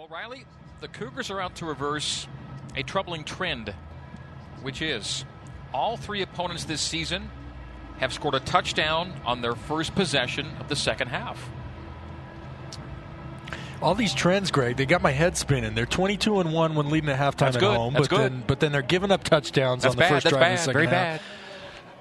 Well, Riley, the Cougars are out to reverse a troubling trend, which is all three opponents this season have scored a touchdown on their first possession of the second half. All these trends, Greg, they got my head spinning. They're 22 and one when leading at halftime That's at good. home, That's but good. then but then they're giving up touchdowns That's on the bad. first That's drive of bad. the second Very half. bad.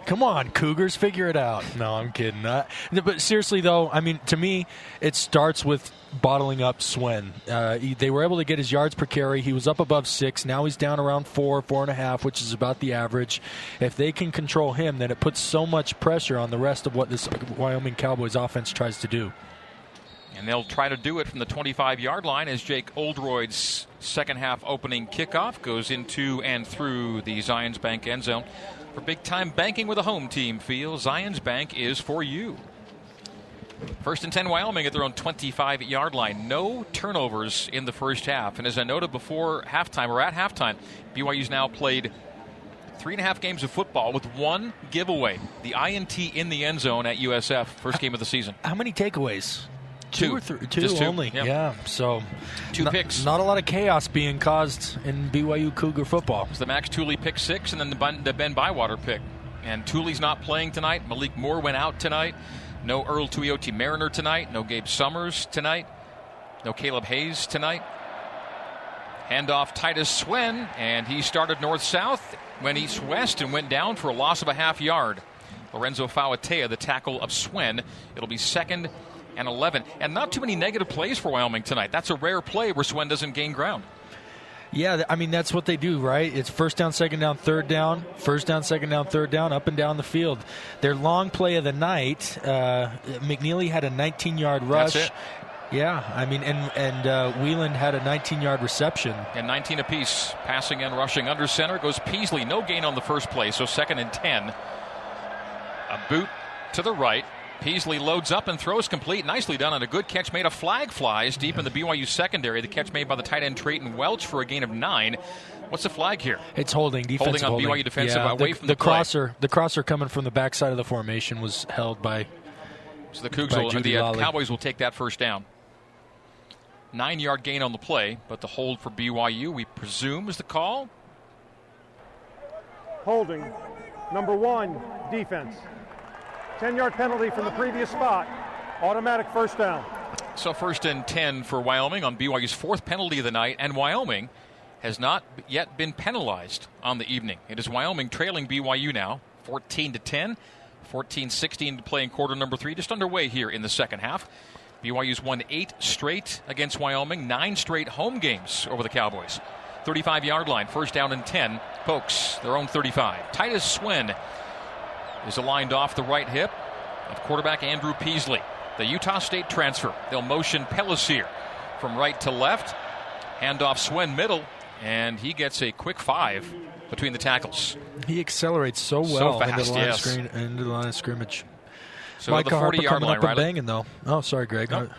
Come on, Cougars, figure it out. No, I'm kidding. Uh, but seriously, though, I mean, to me, it starts with bottling up Swen. Uh, he- they were able to get his yards per carry. He was up above six. Now he's down around four, four and a half, which is about the average. If they can control him, then it puts so much pressure on the rest of what this Wyoming Cowboys offense tries to do. And they'll try to do it from the 25 yard line as Jake Oldroyd's second half opening kickoff goes into and through the Zions Bank end zone. For big time banking with a home team feel, Zions Bank is for you. First and 10 Wyoming at their own 25 yard line. No turnovers in the first half. And as I noted before halftime, or at halftime, BYU's now played three and a half games of football with one giveaway. The INT in the end zone at USF, first game of the season. How many takeaways? Two. or three? Two Just two. only. Yeah. Yeah. So Two not, picks. Not a lot of chaos being caused in BYU Cougar football. It's the Max Tooley pick six, and then the Ben, the ben Bywater pick. And Tooley's not playing tonight. Malik Moore went out tonight. No Earl Tuioti Mariner tonight. No Gabe Summers tonight. No Caleb Hayes tonight. Handoff Titus Swen, and he started north south, went east west, and went down for a loss of a half yard. Lorenzo Fauatea, the tackle of Swen. It'll be second and 11. And not too many negative plays for Wyoming tonight. That's a rare play where Swen doesn't gain ground. Yeah, I mean that's what they do, right? It's first down, second down, third down, first down, second down, third down, up and down the field. Their long play of the night, uh, McNeely had a 19-yard rush. That's it. Yeah, I mean, and and uh, Wieland had a 19-yard reception. and 19 apiece. Passing and rushing under center goes Peasley. No gain on the first play, so second and 10. A boot to the right. Peasley loads up and throws complete. Nicely done on a good catch made. A flag flies deep in the BYU secondary. The catch made by the tight end Treyton Welch for a gain of nine. What's the flag here? It's holding defensive Holding on BYU defensive yeah, away the, from the, the play. crosser. The crosser coming from the backside of the formation was held by So the Cougs By will, the uh, Cowboys will take that first down. Nine yard gain on the play, but the hold for BYU, we presume, is the call. Holding. Number one, defense. 10 yard penalty from the previous spot. Automatic first down. So first and 10 for Wyoming on BYU's fourth penalty of the night, and Wyoming has not yet been penalized on the evening. It is Wyoming trailing BYU now, 14 to 10, 14-16 to play in quarter number three, just underway here in the second half. BYU's won eight straight against Wyoming, nine straight home games over the Cowboys. 35 yard line, first down and 10. Pokes, their own 35. Titus Swen is aligned off the right hip of quarterback Andrew Peasley, the Utah State transfer. They'll motion Pellissier from right to left, hand off Swen middle, and he gets a quick five between the tackles. He accelerates so So well into, the line yes. of screen, into the line of scrimmage. So Micah the 40 Harper yard coming line, up and banging though. Oh, sorry, Greg. No.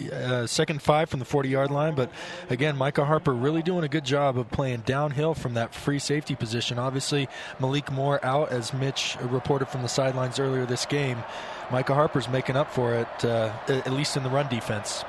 Uh, uh, second five from the 40 yard line, but again, Micah Harper really doing a good job of playing downhill from that free safety position. Obviously, Malik Moore out, as Mitch reported from the sidelines earlier this game. Micah Harper's making up for it, uh, at least in the run defense.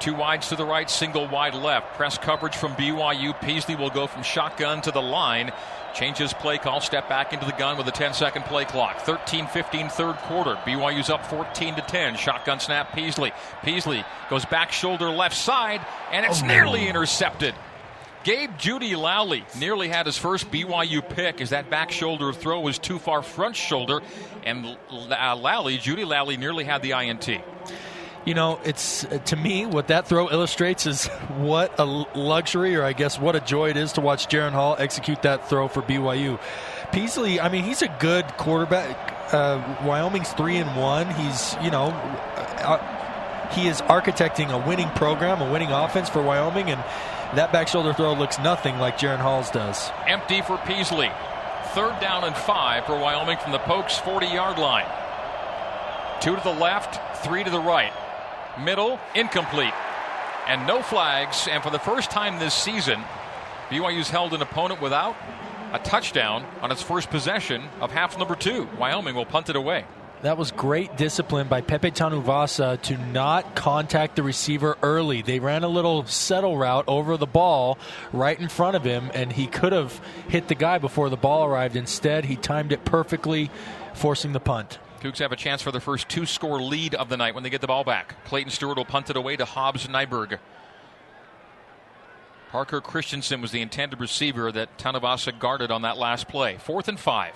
Two wides to the right, single wide left. Press coverage from BYU. Peasley will go from shotgun to the line. Changes play call, step back into the gun with a 10 second play clock. 13 15 third quarter. BYU's up 14 to 10. Shotgun snap Peasley. Peasley goes back shoulder left side, and it's nearly intercepted. Gabe Jeudy-Lally nearly had his first BYU pick as that back shoulder throw was too far front shoulder, and uh, Lally, Judy Lowley, nearly had the INT. You know, it's uh, to me what that throw illustrates is what a luxury, or I guess what a joy it is to watch Jaren Hall execute that throw for BYU. Peasley, I mean, he's a good quarterback. Uh, Wyoming's three and one. He's you know, uh, he is architecting a winning program, a winning offense for Wyoming, and that back shoulder throw looks nothing like Jaren Hall's does. Empty for Peasley. Third down and five for Wyoming from the Pokes 40 yard line. Two to the left, three to the right. Middle, incomplete. And no flags. And for the first time this season, BYU's held an opponent without a touchdown on its first possession of half number two. Wyoming will punt it away. That was great discipline by Pepe Tanuvasa to not contact the receiver early. They ran a little settle route over the ball right in front of him, and he could have hit the guy before the ball arrived. Instead, he timed it perfectly, forcing the punt. Cougs have a chance for their first two score lead of the night when they get the ball back. Clayton Stewart will punt it away to Hobbs Nyberg. Parker Christensen was the intended receiver that Tanuvasa guarded on that last play. Fourth and five.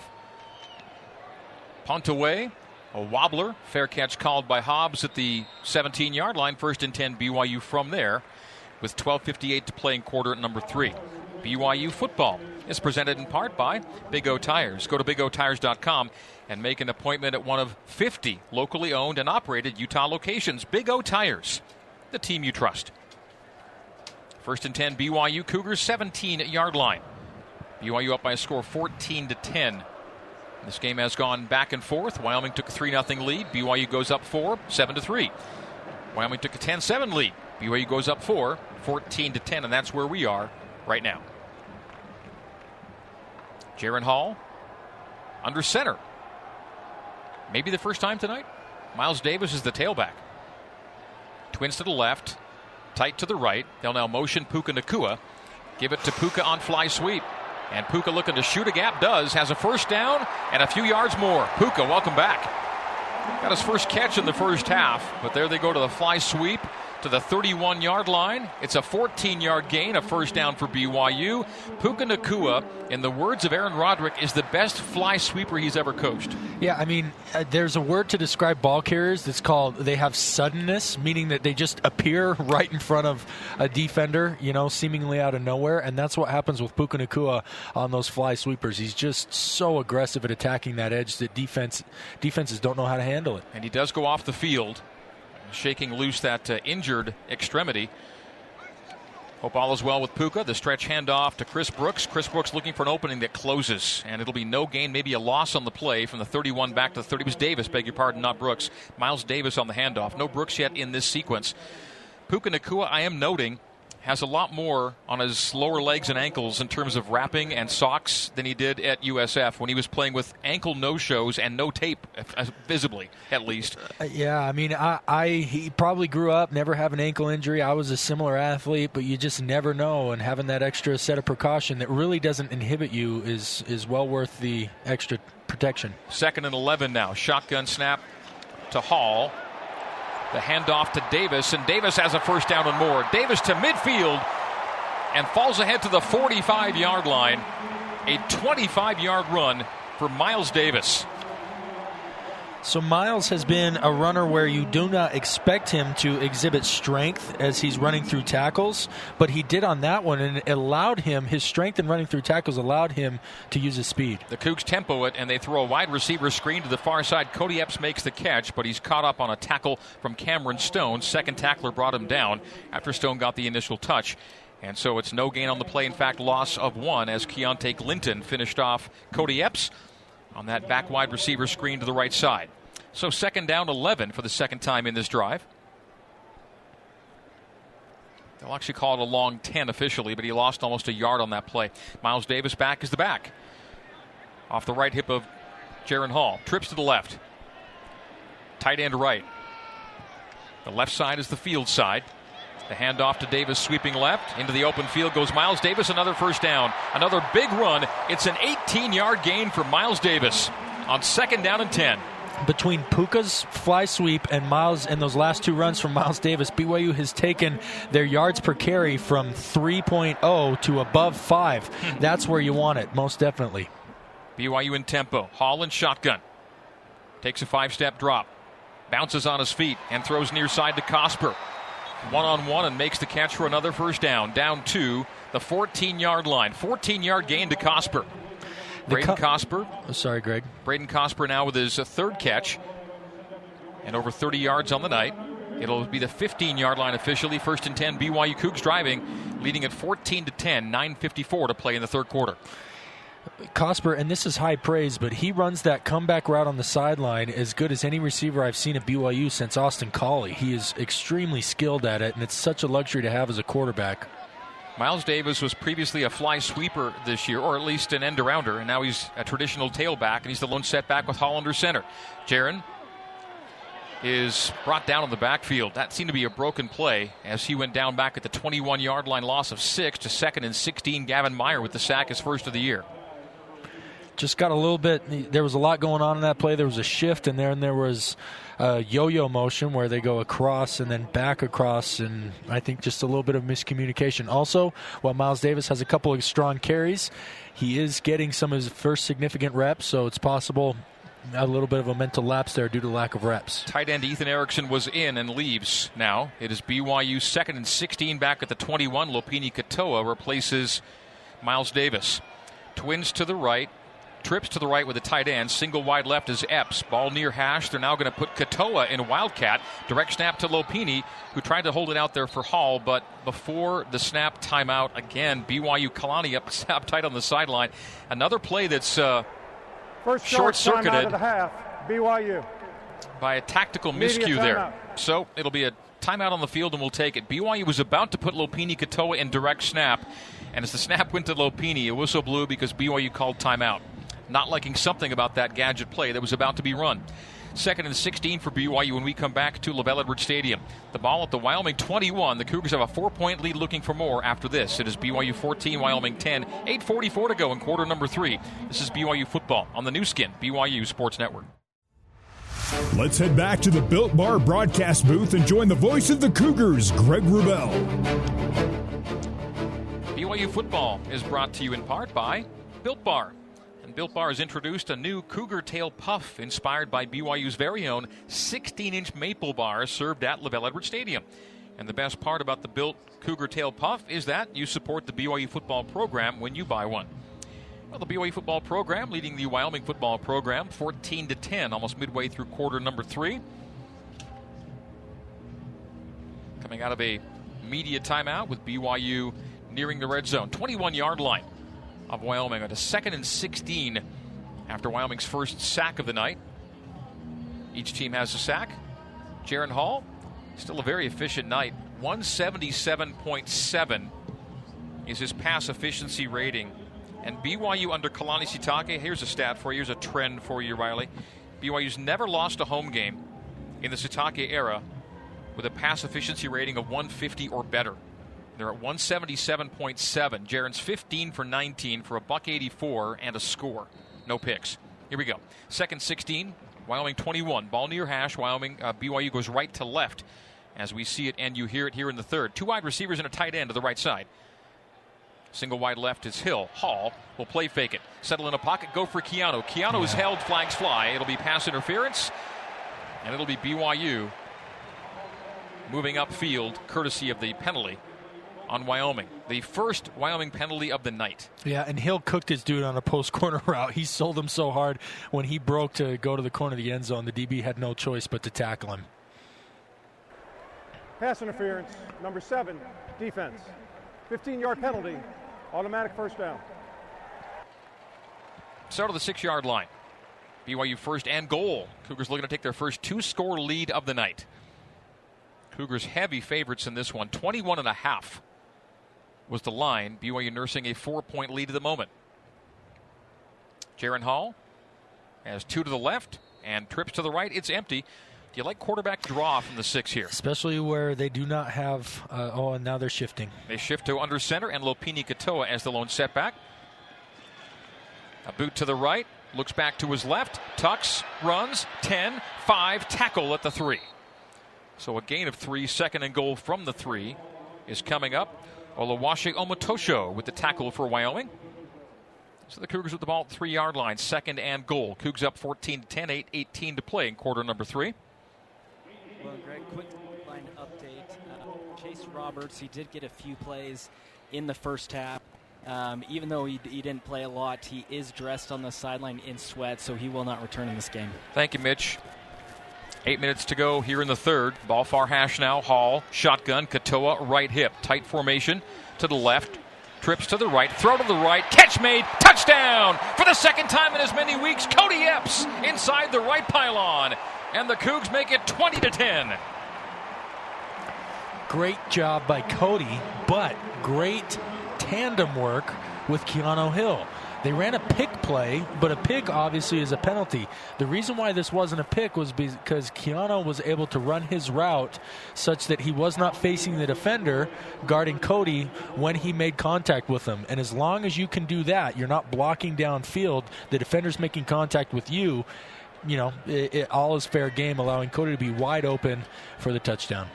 Punt away. A wobbler. Fair catch called by Hobbs at the 17 yard line. First and 10 BYU from there with 12.58 to play in quarter number three. BYU football is presented in part by Big O Tires. Go to bigotires.com and make an appointment at one of 50 locally owned and operated Utah locations. Big O Tires, the team you trust. First and 10, BYU Cougars 17 yard line. BYU up by a score 14 to 10. This game has gone back and forth. Wyoming took a 3 0 lead. BYU goes up 4, 7 to 3. Wyoming took a 10 7 lead. BYU goes up 4, 14 to 10, and that's where we are right now. Jaren Hall under center. Maybe the first time tonight. Miles Davis is the tailback. Twins to the left, tight to the right. They'll now motion Puka Nacua. Give it to Puka on fly sweep. And Puka looking to shoot a gap does. Has a first down and a few yards more. Puka, welcome back. Got his first catch in the first half, but there they go to the fly sweep to the 31 yard line. It's a 14 yard gain, a first down for BYU. Puka Nacua, in the words of Aaron Roderick, is the best fly sweeper he's ever coached. Yeah, I mean, uh, there's a word to describe ball carriers that's called they have suddenness, meaning that they just appear right in front of a defender, you know, seemingly out of nowhere. And that's what happens with Puka Nacua on those fly sweepers. He's just so aggressive at attacking that edge that defense defenses don't know how to handle it. And he does go off the field shaking loose that uh, injured extremity. Hope all is well with Puka. The stretch handoff to Chris Brooks. Chris Brooks looking for an opening that closes, and it'll be no gain, maybe a loss on the play from the 31 back to the 30. It was Davis, beg your pardon, not Brooks. Miles Davis on the handoff. No Brooks yet in this sequence. Puka Nacua, I am noting, has a lot more on his lower legs and ankles in terms of wrapping and socks than he did at USF when he was playing with ankle no shows and no tape, uh, visibly at least. Uh, yeah, I mean, I, I he probably grew up never have an ankle injury. I was a similar athlete, but you just never know. And having that extra set of precaution that really doesn't inhibit you is is well worth the extra protection. Second and eleven now. Shotgun snap to Hall. The handoff to Davis, and Davis has a first down and more. Davis to midfield and falls ahead to the 45 yard line. A 25 yard run for Miles Davis. So Miles has been a runner where you do not expect him to exhibit strength as he's running through tackles, but he did on that one, and it allowed him his strength in running through tackles allowed him to use his speed. The Cougs tempo it, and they throw a wide receiver screen to the far side. Cody Epps makes the catch, but he's caught up on a tackle from Cameron Stone. Second tackler brought him down after Stone got the initial touch. And so it's no gain on the play. In fact, loss of one as Keontae Clinton finished off Cody Epps on that back wide receiver screen to the right side. So second down 11 for the second time in this drive. They'll actually call it a long 10 officially, but he lost almost a yard on that play. Miles Davis back is the back. Off the right hip of Jaren Hall. Trips to the left. Tight end right. The left side is the field side. The handoff to Davis sweeping left. Into the open field goes Miles Davis. Another first down. Another big run. It's an 18 yard gain for Miles Davis on second down and 10 between Puka's fly sweep and Miles and those last two runs from Miles Davis, BYU has taken their yards per carry from 3.0 to above 5. Hmm. That's where you want it, most definitely. BYU in tempo. Hall and shotgun. Takes a five step drop. Bounces on his feet and throws near side to Cosper. One on one and makes the catch for another first down. Down to the 14 yard line. 14 yard gain to Cosper. Braden Co- Cosper. Oh, sorry, Greg. Braden Cosper now with his uh, third catch and over 30 yards on the night. It'll be the 15 yard line officially. First and 10, BYU Cougs driving, leading at 14 to 10, 9.54 to play in the third quarter. Cosper, and this is high praise, but he runs that comeback route on the sideline as good as any receiver I've seen at BYU since Austin Collie. He is extremely skilled at it, and it's such a luxury to have as a quarterback. Miles Davis was previously a fly sweeper this year, or at least an end arounder, and now he's a traditional tailback, and he's the lone setback with Hollander center. Jaren is brought down on the backfield. That seemed to be a broken play as he went down back at the 21 yard line, loss of six to second and 16. Gavin Meyer with the sack, his first of the year. Just got a little bit, there was a lot going on in that play. There was a shift, in there, and there was a yo yo motion where they go across and then back across, and I think just a little bit of miscommunication. Also, while Miles Davis has a couple of strong carries, he is getting some of his first significant reps, so it's possible a little bit of a mental lapse there due to lack of reps. Tight end Ethan Erickson was in and leaves now. It is BYU second and 16 back at the 21. Lopini Katoa replaces Miles Davis. Twins to the right. Trips to the right with a tight end. Single wide left is Epps. Ball near hash. They're now going to put Katoa in Wildcat. Direct snap to Lopini, who tried to hold it out there for Hall, but before the snap timeout, again, BYU Kalani up, up tight on the sideline. Another play that's uh, First short circuited half. BYU. By a tactical miscue there. So it'll be a timeout on the field and we'll take it. BYU was about to put Lopini Katoa in direct snap, and as the snap went to Lopini, a whistle blew because BYU called timeout not liking something about that gadget play that was about to be run. Second and 16 for BYU when we come back to LaVell Edwards Stadium. The ball at the Wyoming 21. The Cougars have a four point lead looking for more after this. It is BYU 14, Wyoming 10. 8.44 to go in quarter number three. This is BYU football on the Nu Skin, BYU Sports Network. Let's head back to the Built Bar broadcast booth and join the voice of the Cougars, Greg Wrubell. BYU football is brought to you in part by Built Bar. Built Bar has introduced a new Cougar Tail Puff inspired by BYU's very own 16 inch maple bar served at LaVell Edwards Stadium. And the best part about the Built Cougar Tail Puff is that you support the BYU football program when you buy one. Well, the BYU football program leading the Wyoming football program 14 to 10, almost midway through quarter number three. Coming out of a media timeout with BYU nearing the red zone, 21 yard line of Wyoming on a second and 16 after Wyoming's first sack of the night. Each team has a sack. Jaren Hall, still a very efficient night. 177.7 is his pass efficiency rating. And BYU under Kalani Sitake, here's a stat for you, here's a trend for you, Riley. BYU's never lost a home game in the Sitake era with a pass efficiency rating of 150 or better. They're at 177.7. Jaren's 15 for 19 for a buck 84 and a score. No picks. Here we go. Second 16. Wyoming 21. Ball near hash. Wyoming uh, BYU goes right to left as we see it and you hear it here in the third. Two wide receivers and a tight end to the right side. Single wide left is Hill. Hall will play fake it. Settle in a pocket. Go for Keanu. Keanu is held. Flags fly. It'll be pass interference. And it'll be BYU moving upfield courtesy of the penalty on Wyoming. The first Wyoming penalty of the night. Yeah, and Hill cooked his dude on a post corner route. He sold him so hard when he broke to go to the corner of the end zone. The DB had no choice but to tackle him. Pass interference, number seven, defense. 15 yard penalty, automatic first down. Start of the six yard line. BYU first and goal. Cougars looking to take their first two score lead of the night. Cougars heavy favorites in this one, 21 and a half was the line. BYU nursing a four point lead at the moment. Jaren Hall has two to the left and trips to the right. It's empty. Do you like quarterback draw from the six here? Especially where they do not have. Uh, oh, and now they're shifting. They shift to under center and Lopini Katoa as the lone setback. A boot to the right. Looks back to his left. Tucks, runs, 10, 5, tackle at the 3. So a gain of 3, second and goal from the 3 is coming up. Oluwaseyi Omotosho with the tackle for Wyoming. So the Cougars with the ball at three yard line, second and goal. Cougs up 14 to 10, 8 18 to play in quarter number three. Well, Greg, quick line update. Uh, Chase Roberts, he did get a few plays in the first half. Um, even though he, he didn't play a lot, he is dressed on the sideline in sweat, so he will not return in this game. Thank you, Mitch. Eight minutes to go here in the third. Ball far hash now. Hall, shotgun, Katoa, right hip. Tight formation to the left. Trips to the right. Throw to the right. Catch made. Touchdown! For the second time in as many weeks, Cody Epps inside the right pylon. And the Cougs make it 20 to 10. Great job by Cody, but great tandem work with Keanu Hill. They ran a pick play, but a pick obviously is a penalty. The reason why this wasn't a pick was because Keanu was able to run his route such that he was not facing the defender guarding Cody when he made contact with him. And as long as you can do that, you're not blocking downfield, the defender's making contact with you. You know, it, it, all is fair game, allowing Cody to be wide open for the touchdown.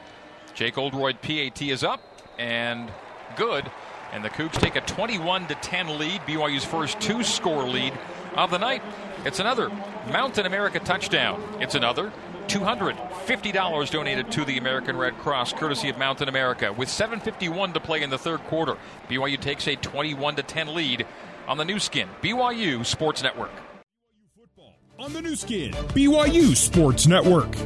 Jake Oldroyd PAT is up and good. And the Cougs take a 21 to 10 lead, BYU's first two score lead of the night. It's another Mountain America touchdown. It's another $250 donated to the American Red Cross, courtesy of Mountain America. With 7:51 to play in the third quarter, BYU takes a 21 to 10 lead on the Nu Skin BYU Sports Network. On the Nu Skin BYU Sports Network.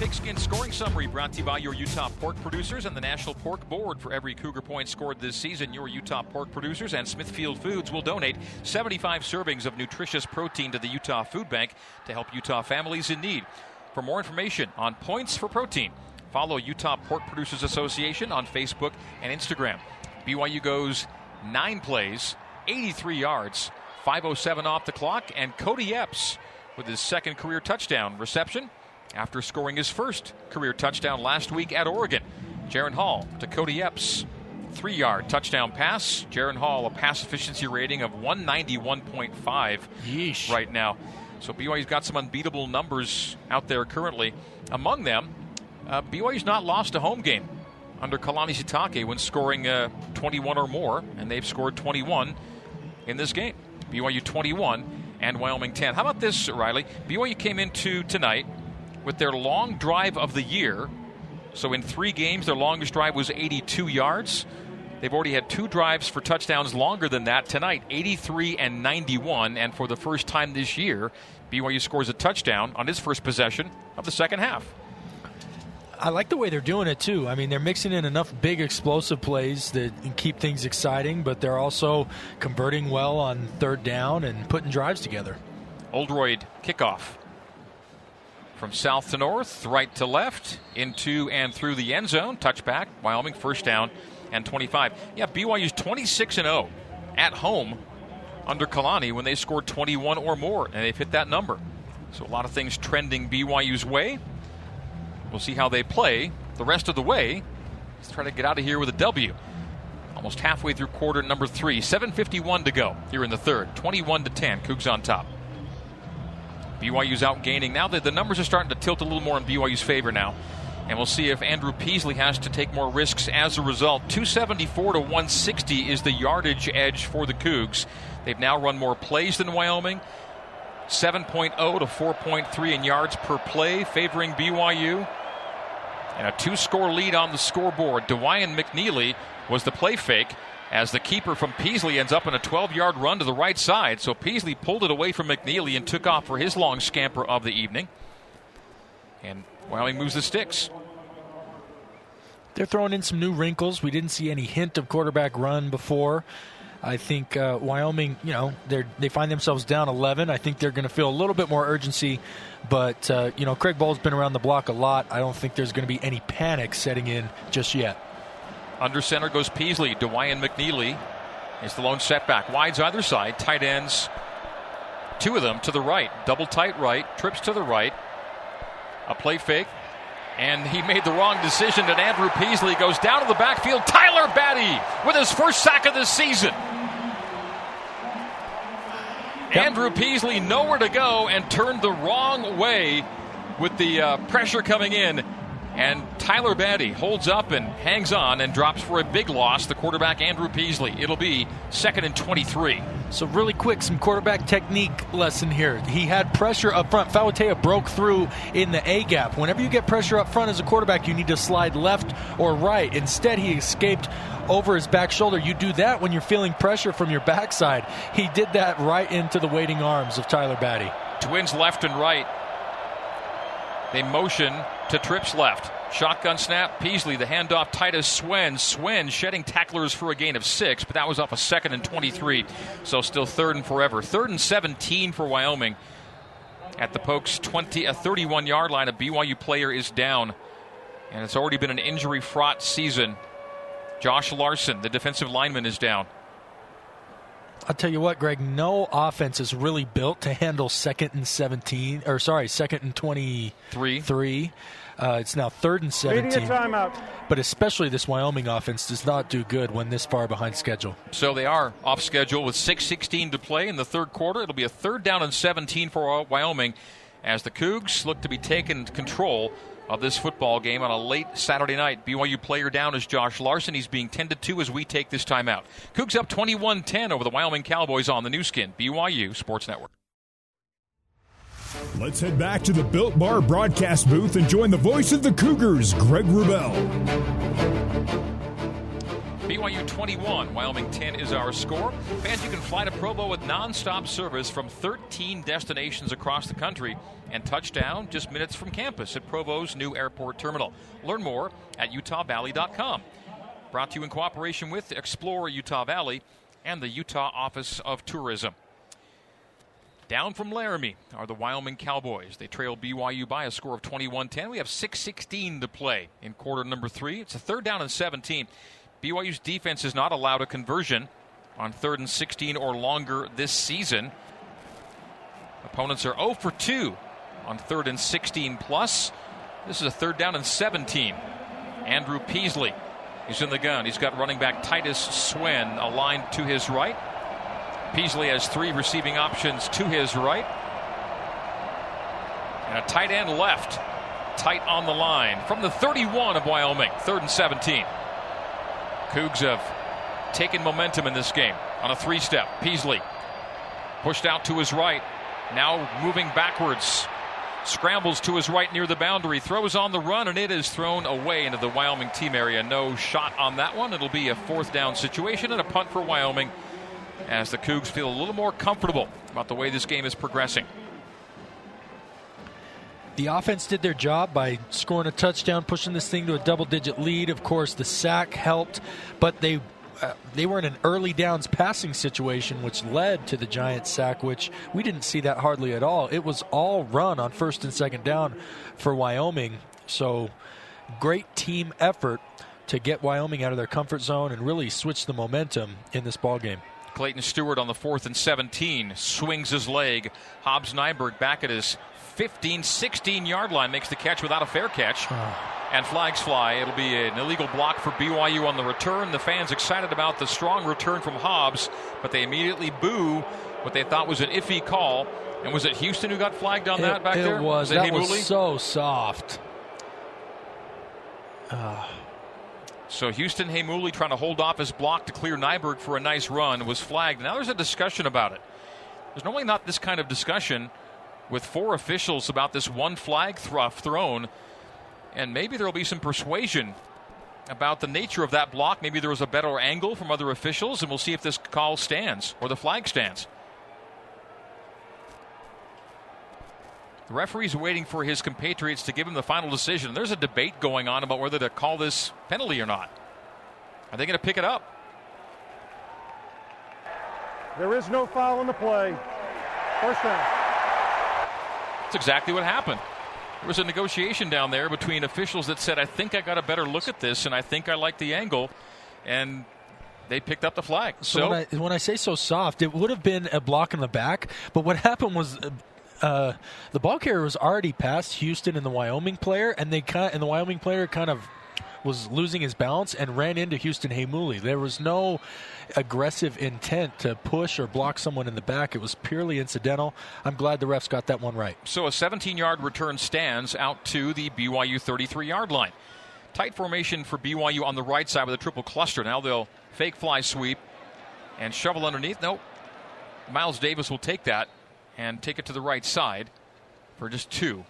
Pigskin scoring summary brought to you by your Utah pork producers and the National Pork Board. For every Cougar point scored this season, your Utah pork producers and Smithfield Foods will donate 75 servings of nutritious protein to the Utah Food Bank to help Utah families in need. For more information on points for protein, follow Utah Pork Producers Association on Facebook and Instagram. BYU goes nine plays, 83 yards, 507 off the clock, and Cody Epps with his second career touchdown reception after scoring his first career touchdown last week at Oregon. Jaren Hall to Cody Epps. Three yard touchdown pass. Jaren Hall, a pass efficiency rating of 191.5 Yeesh. right now. So BYU's got some unbeatable numbers out there currently. Among them, uh, BYU's not lost a home game under Kalani Sitake when scoring uh, 21 or more, and they've scored 21 in this game. BYU 21 and Wyoming 10. How about this, Riley? BYU came into tonight with their long drive of the year. So in three games, their longest drive was 82 yards. They've already had two drives for touchdowns longer than that tonight, 83 and 91. And for the first time this year, BYU scores a touchdown on his first possession of the second half. I like the way they're doing it too. I mean, they're mixing in enough big explosive plays that keep things exciting, but they're also converting well on third down and putting drives together. Oldroyd kickoff from south to north, right to left, into and through the end zone. Touchback, Wyoming first down and 25. Yeah, BYU's 26 and 0 at home under Kalani when they scored 21 or more, and they've hit that number. So a lot of things trending BYU's way. We'll see how they play the rest of the way. Let's try to get out of here with a W. Almost halfway through quarter number three. 7.51 to go here in the third. 21 to 10. Cougs on top. BYU's out gaining. Now that the numbers are starting to tilt a little more in BYU's favor now. And we'll see if Andrew Peasley has to take more risks as a result. 274 to 160 is the yardage edge for the Cougs. They've now run more plays than Wyoming. 7.0 to 4.3 in yards per play, favoring BYU. And a two score lead on the scoreboard. Dawaiian McNeely was the play fake as the keeper from Peasley ends up in a 12 yard run to the right side. So Peasley pulled it away from McNeely and took off for his long scamper of the evening. And Wyoming moves the sticks. They're throwing in some new wrinkles. We didn't see any hint of quarterback run before. I think uh, Wyoming, you know, they they find themselves down 11. I think they're going to feel a little bit more urgency, but uh, you know, Craig Bohl's been around the block a lot. I don't think there's going to be any panic setting in just yet. Under center goes Peasley. Dawaiian McNeely is the lone setback. Wides either side. Tight ends, two of them to the right. Double tight right. Trips to the right. A play fake. And he made the wrong decision, and Andrew Peasley goes down to the backfield. Tyler Batty with his first sack of the season. Yep. Andrew Peasley nowhere to go and turned the wrong way with the uh, pressure coming in. And Tyler Batty holds up and hangs on and drops for a big loss. The quarterback, Andrew Peasley. It'll be second and 23. So, really quick, some quarterback technique lesson here. He had pressure up front. Fauatea broke through in the A gap. Whenever you get pressure up front as a quarterback, you need to slide left or right. Instead, he escaped over his back shoulder. You do that when you're feeling pressure from your backside. He did that right into the waiting arms of Tyler Batty. Twins left and right. They motion to Trips left. Shotgun snap. Peasley, the handoff. Titus Swen. Swen shedding tacklers for a gain of six, but that was off a second and 23. So still third and forever. Third and 17 for Wyoming. At the Pokes 20, a 31 yard line, a BYU player is down. And it's already been an injury fraught season Josh Larson, the defensive lineman, is down. I'll tell you what, Greg, no offense is really built to handle second and 17, or sorry, second and 23. Three. Uh, it's now third and 17. timeout. But especially this Wyoming offense does not do good when this far behind schedule. So they are off schedule with 6.16 to play in the third quarter. It'll be a third down and 17 for Wyoming as the Cougs look to be taking control of this football game on a late Saturday night. BYU player down is Josh Larson. He's being 10 to 2 as we take this time out. Cougs up 21 10 over the Wyoming Cowboys on the Nu Skin, BYU Sports Network. Let's head back to the Built Bar broadcast booth and join the voice of the Cougars, Greg Wrubell. BYU 21, Wyoming 10 is our score. Fans, you can fly to Provo with nonstop service from 13 destinations across the country and touchdown just minutes from campus at Provo's new airport terminal. Learn more at utahvalley.com. Brought to you in cooperation with Explore Utah Valley and the Utah Office of Tourism. Down from Laramie are the Wyoming Cowboys. They trail BYU by a score of 21 10. We have 6.16 to play in quarter number three. It's a third down and 17. BYU's defense has not allowed a conversion on third and 16 or longer this season. Opponents are 0 for 2 on third and 16 plus. This is a third down and 17. Andrew Peasley. He's in the gun. He's got running back Titus Swen aligned to his right. Peasley has three receiving options to his right. And a tight end left. Tight on the line from the 31 of Wyoming. Third and 17. Cougs have taken momentum in this game on a three step. Peasley pushed out to his right, now moving backwards. Scrambles to his right near the boundary, throws on the run, and it is thrown away into the Wyoming team area. No shot on that one. It'll be a fourth down situation and a punt for Wyoming as the Cougs feel a little more comfortable about the way this game is progressing. The offense did their job by scoring a touchdown, pushing this thing to a double digit lead. Of course, the sack helped, but they uh, they were in an early downs passing situation, which led to the giant sack, which we didn't see that hardly at all. It was all run on first and second down for Wyoming. So, great team effort to get Wyoming out of their comfort zone and really switch the momentum in this ball game. Clayton Stewart on the fourth and 17 swings his leg. Hobbs Nyberg back at his 15, 16 yard line makes the catch without a fair catch. and flags fly. It'll be an illegal block for BYU on the return. The fans excited about the strong return from Hobbs, but they immediately boo what they thought was an iffy call. And was it Houston who got flagged on it, that back it there? Was. was that was so soft. Uh. So Houston Heimuli trying to hold off his block to clear Nyberg for a nice run was flagged. Now there's a discussion about it. There's normally not this kind of discussion with four officials about this one flag thrown and maybe there will be some persuasion about the nature of that block. Maybe there was a better angle from other officials, and we'll see if this call stands or the flag stands. The referee's waiting for his compatriots to give him the final decision. There's a debate going on about whether to call this penalty or not. Are they going to pick it up? There is no foul in the play. First down. That's exactly what happened. There was a negotiation down there between officials that said, I think I got a better look at this and I think I like the angle. And they picked up the flag. So, so when, I, when, I, say so soft, it would have been a block in the back. But what happened was uh, the ball carrier was already past Houston and the Wyoming player, and they kind and the Wyoming player kind of was losing his balance and ran into Houston Heimuli. There was no aggressive intent to push or block someone in the back. It was purely incidental. I'm glad the refs got that one right. So a 17 yard return stands out to the BYU 33 yard line. Tight formation for BYU on the right side with a triple cluster. Now they'll fake fly sweep and shovel underneath. Nope. Miles Davis will take that and take it to the right side for just two.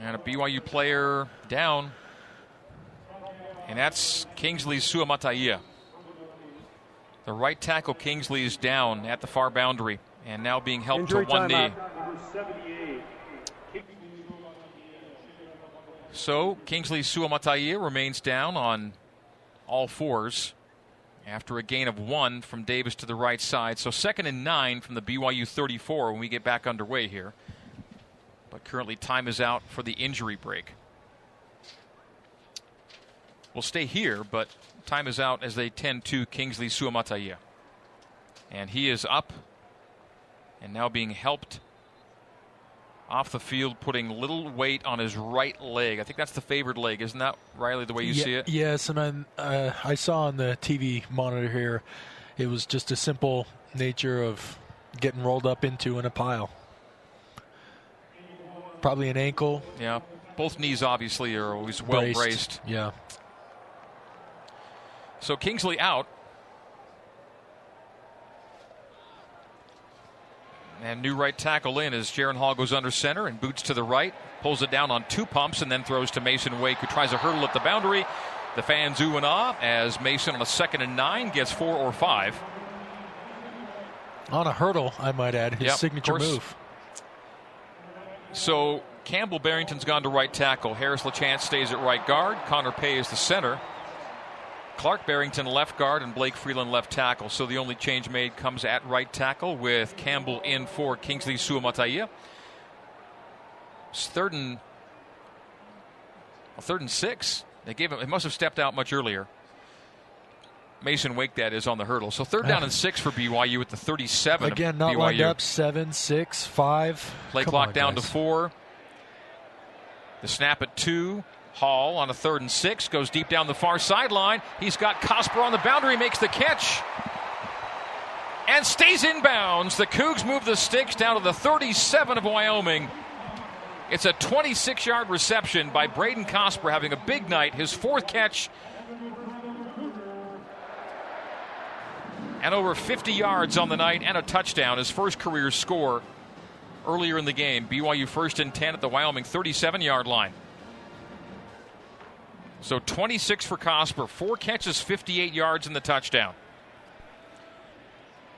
And a BYU player down. And that's Kingsley Suamataia. The right tackle Kingsley is down at the far boundary and now being helped Injury to one knee. So Kingsley Suamataia remains down on all fours after a gain of one from Davis to the right side. So second and nine from the BYU 34 when we get back underway here. But currently, time is out for the injury break. We'll stay here, but time is out as they tend to Kingsley Suamataia. And he is up and now being helped off the field, putting little weight on his right leg. I think that's the favored leg, isn't that Riley? The way you see it. Yes, and uh, I saw on the TV monitor here, it was just a simple nature of getting rolled up into in a pile. Probably an ankle Yeah, both knees obviously are always well braced. braced. Yeah. So Kingsley out. And new right tackle in as Jaren Hall goes under center and boots to the right, pulls it down on two pumps, and then throws to Mason Wake, who tries a hurdle at the boundary. The fans ooh and ah as Mason on a second and nine gets four or five. On a hurdle, I might add, his Yep, signature move. So Campbell Barrington's gone to right tackle. Harris LaChance stays at right guard. Connor Pay is the center. Clark Barrington left guard and Blake Freeland left tackle. So the only change made comes at right tackle with Campbell in for Kingsley Suamataia. It's third and well, third and six. They gave him. He must have stepped out much earlier. Mason Wake, that is on the hurdle. So third down ah. and six for BYU at the 37. Again, not BYU. lined up. Seven, six, five. Play Come clock on, down guys. to four. The snap at two. Hall on a third and six goes deep down the far sideline. He's got Cosper on the boundary, makes the catch, and stays in bounds. The Cougs move the sticks down to the 37 of Wyoming. It's a 26 yard reception by Braden Cosper, having a big night, his fourth catch. And over 50 yards on the night and a touchdown, his first career score earlier in the game. BYU first and 10 at the Wyoming 37 yard line. So 26 for Cosper, four catches, 58 yards in the touchdown.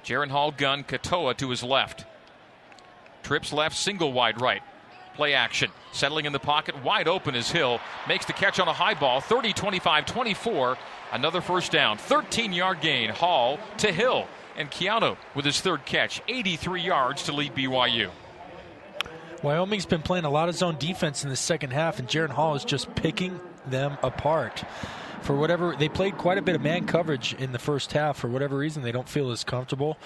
Jaren Hall gun, Katoa to his left. Trips left, single wide right. Play action. Settling in the pocket, wide open is Hill. Makes the catch on a high ball, 30 25 24. Another first down, 13 yard gain. Hall to Hill. And Keanu with his third catch, 83 yards to lead BYU. Wyoming's been playing a lot of zone defense in the second half, and Jaren Hall is just picking them apart. For whatever they played quite a bit of man coverage in the first half. For whatever reason, they don't feel as comfortable.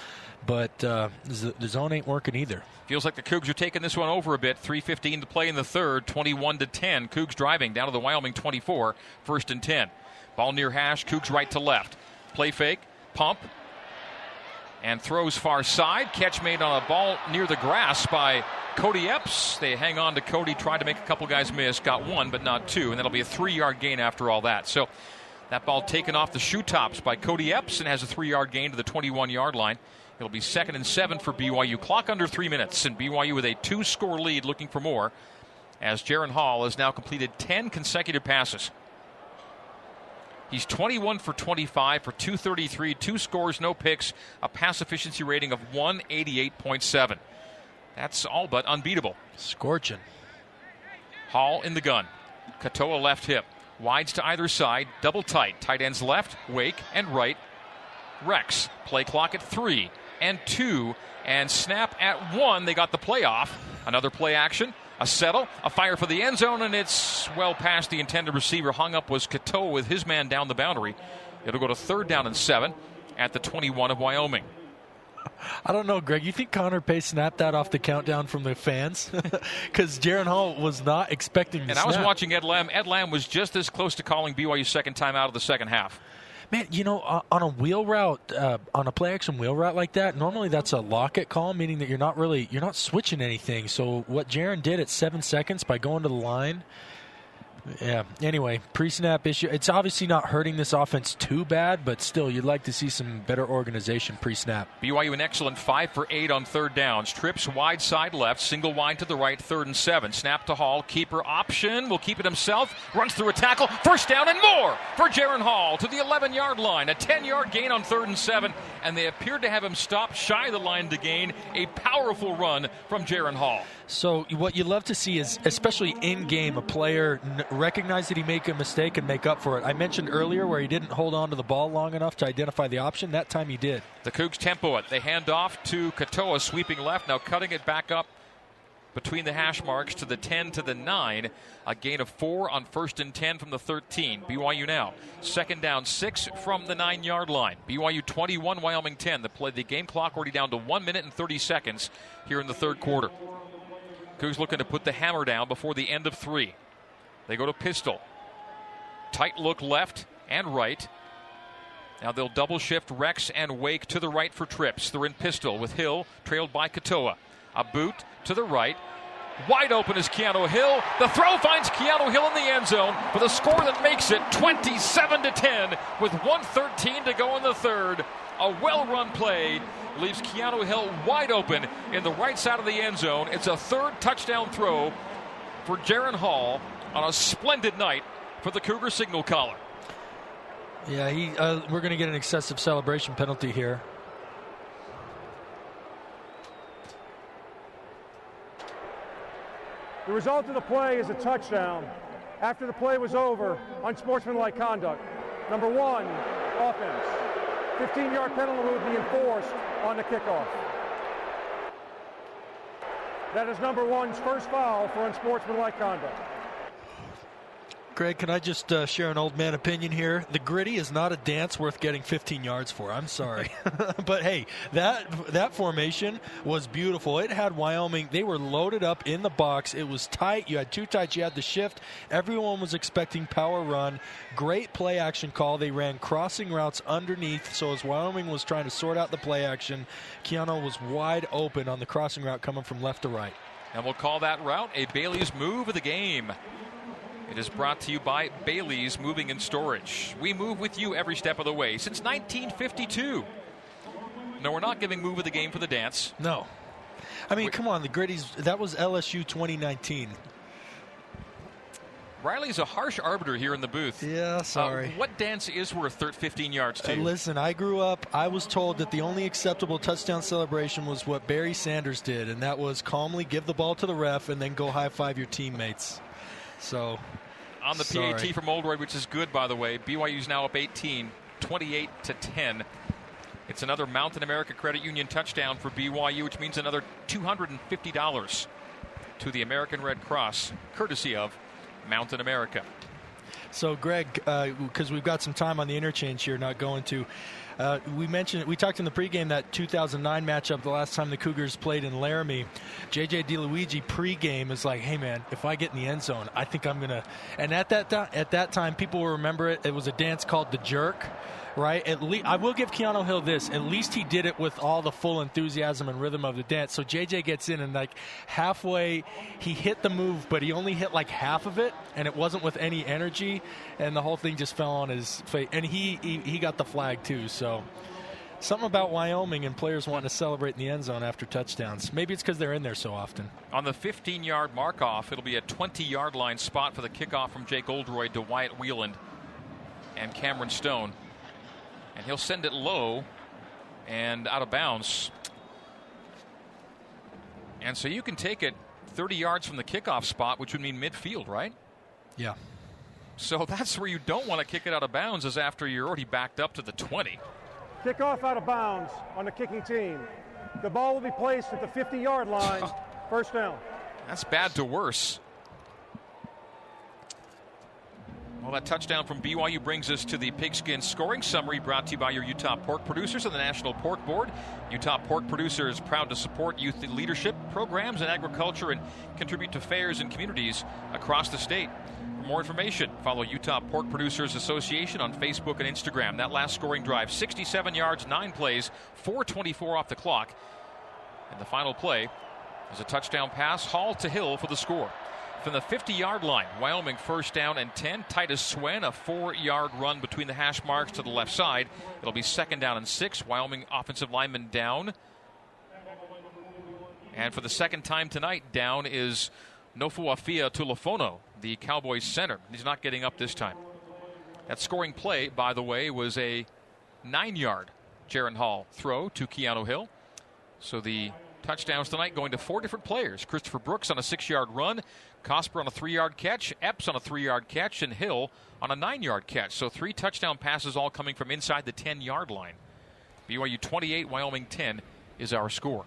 But uh, the zone ain't working either. Feels like the Cougs are taking this one over a bit. 3.15 to play in the third, 21 to 10. Cougs driving down to the Wyoming 24, first and 10. Ball near hash, Cougs right to left. Play fake, pump, and throws far side. Catch made on a ball near the grass by Cody Epps. They hang on to Cody, tried to make a couple guys miss, got one but not two, and that'll be a three yard gain after all that. So that ball taken off the shoe tops by Cody Epps and has a three yard gain to the 21 yard line. It'll be second and seven for BYU. Clock under three minutes, and BYU with a two score lead looking for more as Jaren Hall has now completed 10 consecutive passes. He's 21 for 25 for 233, two scores, no picks, a pass efficiency rating of 188.7. That's all but unbeatable. Scorching. Hall in the gun. Katoa left hip. Wides to either side. Double tight. Tight ends left, Wake, and right. Rex. Play clock at three and two. And snap at one. They got the playoff. Another play action. A settle. A fire for the end zone. And it's well past the intended receiver. Hung up was Katoa with his man down the boundary. It'll go to third down and seven at the 21 of Wyoming. I don't know, Greg. You think Connor Pay snapped that off the countdown from the fans? Because Jaren Hall was not expecting And I was watching Ed Lamb. Ed Lamb was just as close to calling BYU's second time out of the second half. Man, you know, uh, on a wheel route, uh, on a play action wheel route like that, normally that's a locket call, meaning that you're not really you're not switching anything. So what Jaren did at seven seconds by going to the line, yeah. Anyway, pre-snap issue. It's obviously not hurting this offense too bad, but still, you'd like to see some better organization pre-snap. BYU an excellent five for eight on third downs. Trips wide side left, single wide to the right, third and seven. Snap to Hall, keeper option, will keep it himself, runs through a tackle, first down and more for Jaren Hall to the 11 yard line. A 10 yard gain on third and seven, and they appeared to have him stop shy of the line to gain. A powerful run from Jaron Hall. So what you love to see is, especially in game, a player n- recognize that he make a mistake and make up for it. I mentioned earlier where he didn't hold on to the ball long enough to identify the option. That time he did. The Cougs tempo it. They hand off to Katoa, sweeping left, now cutting it back up between the hash marks to the 10 to the 9. A gain of four on first and 10 from the 13. BYU now second down six from the nine yard line. BYU 21, Wyoming 10. The play, the game clock already down to one minute and 30 seconds here in the third quarter. Cougs looking to put the hammer down before the end of three. They go to pistol. Tight look left and right. Now they'll double shift Rex and Wake to the right for trips. They're in pistol with Hill trailed by Katoa. A boot to the right. Wide open is Keanu Hill. The throw finds Keanu Hill in the end zone for the score that makes it 27 to 10 with 113 to go in the third. A well-run play leaves Keanu Hill wide open in the right side of the end zone. It's a third touchdown throw for Jaren Hall on a splendid night for the Cougar signal caller. Yeah, he. Uh, we're going to get an excessive celebration penalty here. The result of the play is a touchdown. After the play was over, unsportsmanlike conduct. Number one, offense. 15 yard penalty would be enforced on the kickoff. That is number one's first foul for unsportsmanlike conduct. Greg, can I just uh, share an old man opinion here? The Griddy is not a dance worth getting 15 yards for. I'm sorry, but hey, that that formation was beautiful. It had Wyoming; they were loaded up in the box. It was tight. You had two tights. You had the shift. Everyone was expecting power run. Great play action call. They ran crossing routes underneath. So as Wyoming was trying to sort out the play action, Keanu was wide open on the crossing route coming from left to right. And we'll call that route a Bailey's move of the game. It is brought to you by Bailey's Moving and Storage. We move with you every step of the way since 1952. No, we're not giving move of the game for the dance. No. I mean, come on, the Griddies, that was LSU 2019. Riley's a harsh arbiter here in the booth. Yeah, sorry. Uh, what dance is worth 15 yards to uh, you? Listen, I grew up, I was told that the only acceptable touchdown celebration was what Barry Sanders did, and that was calmly give the ball to the ref and then go high five your teammates. So on the sorry. PAT from Oldroyd, which is good by the way. BYU's now up 18, 28 to 10. It's another Mountain America Credit Union touchdown for BYU, which means another $250 to the American Red Cross, courtesy of Mountain America. So, Greg, because uh, we've got some time on the interchange here, not going to. Uh, we mentioned we talked in the pregame that 2009 matchup, the last time the Cougars played in Laramie. JJ DiLuigi pregame is like, "Hey man, if I get in the end zone, I think I'm gonna." And at that at that time, people will remember it. It was a dance called the jerk right? At least I will give Keanu Hill this. At least he did it with all the full enthusiasm and rhythm of the dance. So JJ gets in and like halfway, he hit the move, but he only hit like half of it, and it wasn't with any energy, and the whole thing just fell on his face. And he he, he got the flag too. So. Something about Wyoming and players wanting to celebrate in the end zone after touchdowns. Maybe it's because they're in there so often. On the 15 yard mark off, it'll be a 20 yard line spot for the kickoff from Jake Oldroyd to Wyatt Wieland and Cameron Stone and he'll send it low and out of bounds. And so you can take it 30 yards from the kickoff spot, which would mean midfield, right? Yeah. So that's where you don't want to kick it out of bounds, is after you're already backed up to the 20. Kickoff out of bounds on the kicking team. The ball will be placed at the 50 yard line. First down. That's bad to worse. Well, that touchdown from BYU brings us to the pigskin scoring summary brought to you by your Utah pork producers and the National Pork Board. Utah Pork producers proud to support youth leadership programs in agriculture and contribute to fairs and communities across the state. For more information, follow Utah Pork Producers Association on Facebook and Instagram. That last scoring drive, 67 yards, 9 plays, 424 off the clock. And the final play is a touchdown pass, Hall to Hill for the score from the 50 yard line. Wyoming first down and 10. Titus Swen, a four yard run between the hash marks to the left side. It'll be second down and six. Wyoming offensive lineman down. And for the second time tonight, down is Nofoafia Tulafono, the Cowboys center. He's not getting up this time. That scoring play, by the way, was a nine yard Jaren Hall throw to Keanu Hill. So the touchdowns tonight going to four different players. Christopher Brooks on a six yard run, Cosper on a three yard catch, Epps on a three yard catch, and Hill on a nine yard catch. So three touchdown passes all coming from inside the 10 yard line. BYU 28, Wyoming 10 is our score.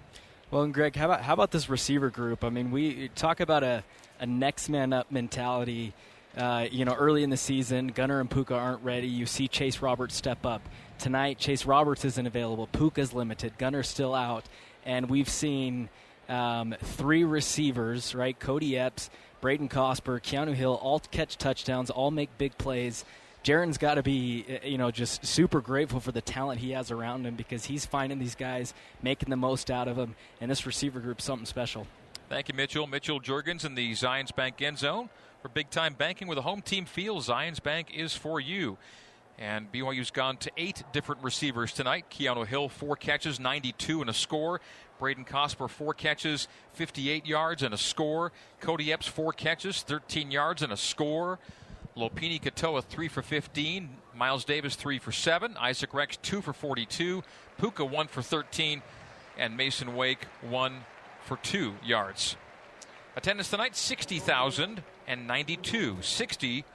Well, and Greg, how about how about this receiver group? I mean, we talk about a, a next man up mentality. Uh, you know, early in the season, Gunnar and Puka aren't ready. You see Chase Roberts step up tonight. Chase Roberts isn't available. Puka's limited. Gunnar's still out, and we've seen um, three receivers, right? Cody Epps, Brayden Cosper, Keanu Hill, all catch touchdowns, all make big plays. Jaren's got to be, uh, you know, just super grateful for the talent he has around him because he's finding these guys, making the most out of them, and this receiver group's something special. Thank you, Mitchell. Mitchell Juergens in the Zions Bank end zone for big time banking with a home team feel. Zions Bank is for you. And BYU's gone to eight different receivers tonight. Keanu Hill, four catches, 92 and a score. Brayden Cosper, four catches, 58 yards and a score. Cody Epps, four catches, 13 yards and a score. Lopini Katoa, three for 15. Miles Davis, three for seven. Isaac Rex, two for 42. Puka, one for 13. And Masen Wake, one for two yards. Attendance tonight, 60,092. 60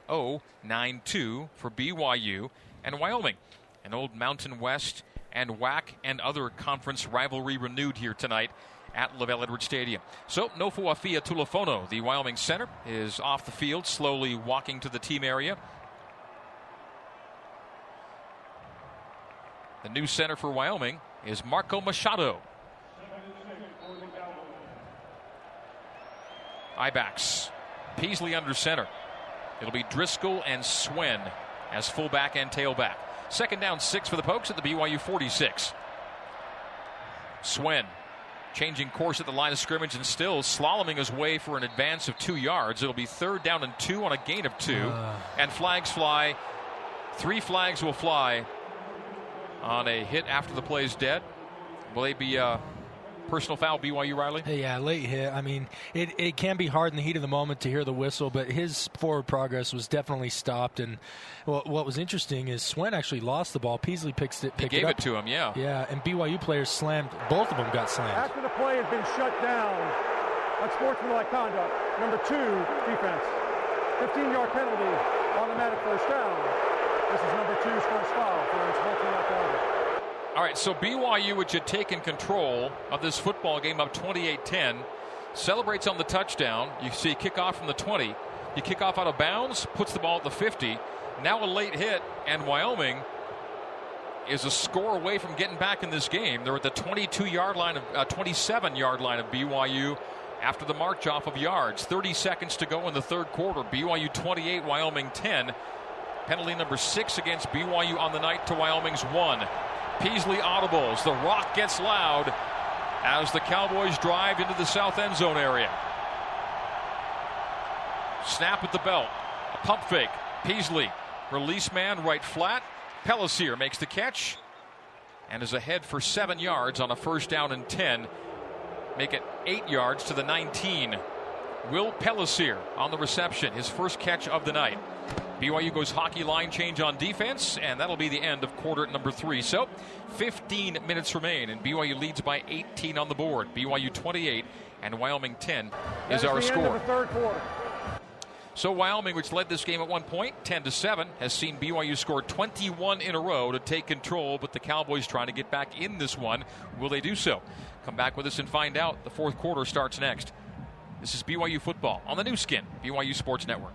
092 for BYU and Wyoming. An old Mountain West and WAC and other conference rivalry renewed here tonight at LaVell Edwards Stadium. So, Nofo'afia Tulafono, the Wyoming center, is off the field, slowly walking to the team area. The new center for Wyoming is Marco Machado. Ibacks. Peasley under center. It'll be Driscoll and Swen as fullback and tailback. Second down, six for the Pokes at the BYU 46. Swen changing course at the line of scrimmage and still slaloming his way for an advance of two yards. It'll be third down and two on a gain of two. Uh. And flags fly. Three flags will fly on a hit after the play is dead. Will they be uh, personal foul, BYU Riley? Yeah, late hit. I mean, it, it can be hard in the heat of the moment to hear the whistle, but his forward progress was definitely stopped. And what, what was interesting is Swen actually lost the ball. Peasley picks it. Picked he gave it, it, to him, yeah. Yeah, and BYU players slammed. Both of them got slammed. After the play has been shut down on sportsmanlike conduct, number two, defense. 15-yard penalty, automatic first down. This is number two's first foul for unsportsmanlike conduct. All right, so BYU, which had taken control of this football game up 28 10, celebrates on the touchdown. You see kickoff from the 20. You kick off out of bounds, puts the ball at the 50. Now a late hit, and Wyoming is a score away from getting back in this game. They're at the 22 yard line of uh, 27 yard line of BYU after the march off of yards. 30 seconds to go in the third quarter. BYU 28, Wyoming 10. Penalty number six against BYU on the night to Wyoming's one. Peasley audibles. The rock gets loud as the Cowboys drive into the south end zone area. Snap at the belt. A pump fake. Peasley. Release man right flat. Pelissier makes the catch and is ahead for seven yards on a first down and 10. Make it eight yards to the 19. Will Pelissier on the reception, his first catch of the night. BYU goes hockey line change on defense, and that'll be the end of quarter number three. So, 15 minutes remain, and BYU leads by 18 on the board. BYU 28 and Wyoming 10 is, is our score. third quarter. So Wyoming, which led this game at one point, 10 to 7, has seen BYU score 21 in a row to take control, but the Cowboys trying to get back in this one. Will they do so? Come back with us and find out. The fourth quarter starts next. This is BYU football on the new Skin, BYU Sports Network.